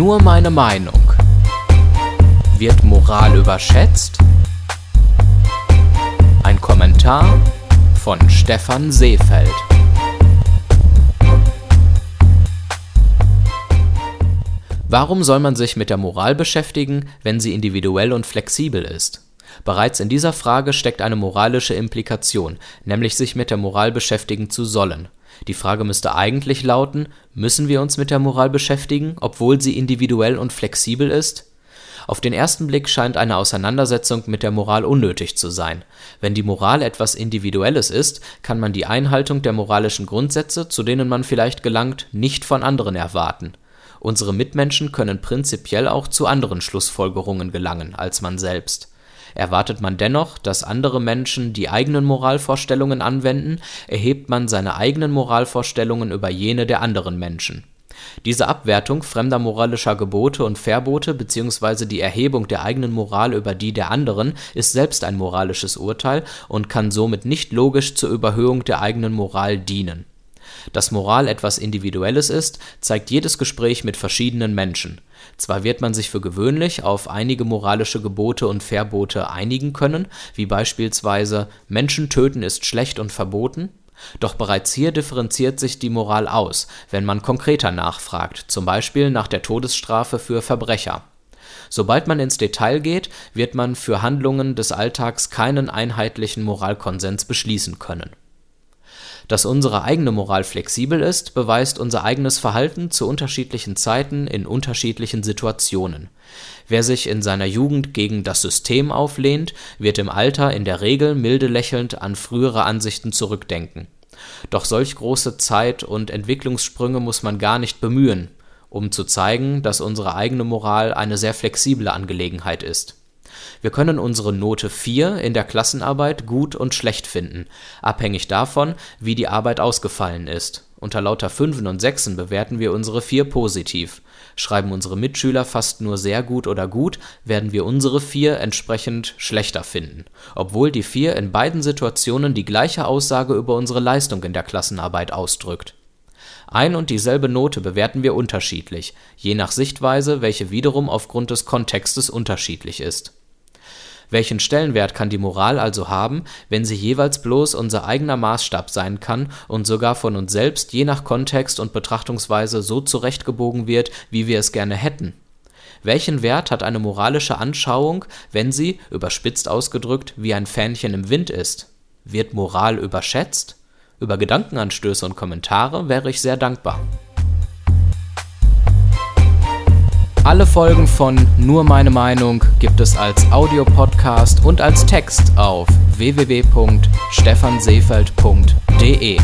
Nur meine Meinung. Wird Moral überschätzt? Ein Kommentar von Stefan Seefeld. Warum soll man sich mit der Moral beschäftigen, wenn sie individuell und flexibel ist? Bereits in dieser Frage steckt eine moralische Implikation, nämlich sich mit der Moral beschäftigen zu sollen. Die Frage müsste eigentlich lauten, müssen wir uns mit der Moral beschäftigen, obwohl sie individuell und flexibel ist? Auf den ersten Blick scheint eine Auseinandersetzung mit der Moral unnötig zu sein. Wenn die Moral etwas Individuelles ist, kann man die Einhaltung der moralischen Grundsätze, zu denen man vielleicht gelangt, nicht von anderen erwarten. Unsere Mitmenschen können prinzipiell auch zu anderen Schlussfolgerungen gelangen als man selbst. Erwartet man dennoch, dass andere Menschen die eigenen Moralvorstellungen anwenden, erhebt man seine eigenen Moralvorstellungen über jene der anderen Menschen. Diese Abwertung fremder moralischer Gebote und Verbote bzw. die Erhebung der eigenen Moral über die der anderen ist selbst ein moralisches Urteil und kann somit nicht logisch zur Überhöhung der eigenen Moral dienen dass Moral etwas Individuelles ist, zeigt jedes Gespräch mit verschiedenen Menschen. Zwar wird man sich für gewöhnlich auf einige moralische Gebote und Verbote einigen können, wie beispielsweise Menschen töten ist schlecht und verboten, doch bereits hier differenziert sich die Moral aus, wenn man konkreter nachfragt, zum Beispiel nach der Todesstrafe für Verbrecher. Sobald man ins Detail geht, wird man für Handlungen des Alltags keinen einheitlichen Moralkonsens beschließen können dass unsere eigene Moral flexibel ist, beweist unser eigenes Verhalten zu unterschiedlichen Zeiten in unterschiedlichen Situationen. Wer sich in seiner Jugend gegen das System auflehnt, wird im Alter in der Regel milde lächelnd an frühere Ansichten zurückdenken. Doch solch große Zeit und Entwicklungssprünge muss man gar nicht bemühen, um zu zeigen, dass unsere eigene Moral eine sehr flexible Angelegenheit ist wir können unsere Note 4 in der Klassenarbeit gut und schlecht finden, abhängig davon, wie die Arbeit ausgefallen ist. Unter lauter Fünfen und Sechsen bewerten wir unsere 4 positiv. Schreiben unsere Mitschüler fast nur sehr gut oder gut, werden wir unsere 4 entsprechend schlechter finden, obwohl die 4 in beiden Situationen die gleiche Aussage über unsere Leistung in der Klassenarbeit ausdrückt. Ein und dieselbe Note bewerten wir unterschiedlich, je nach Sichtweise, welche wiederum aufgrund des Kontextes unterschiedlich ist welchen Stellenwert kann die Moral also haben, wenn sie jeweils bloß unser eigener Maßstab sein kann und sogar von uns selbst je nach Kontext und Betrachtungsweise so zurechtgebogen wird, wie wir es gerne hätten? Welchen Wert hat eine moralische Anschauung, wenn sie, überspitzt ausgedrückt, wie ein Fähnchen im Wind ist? Wird Moral überschätzt? Über Gedankenanstöße und Kommentare wäre ich sehr dankbar. Alle Folgen von Nur meine Meinung gibt es als Audiopodcast und als Text auf www.stephanseefeld.de.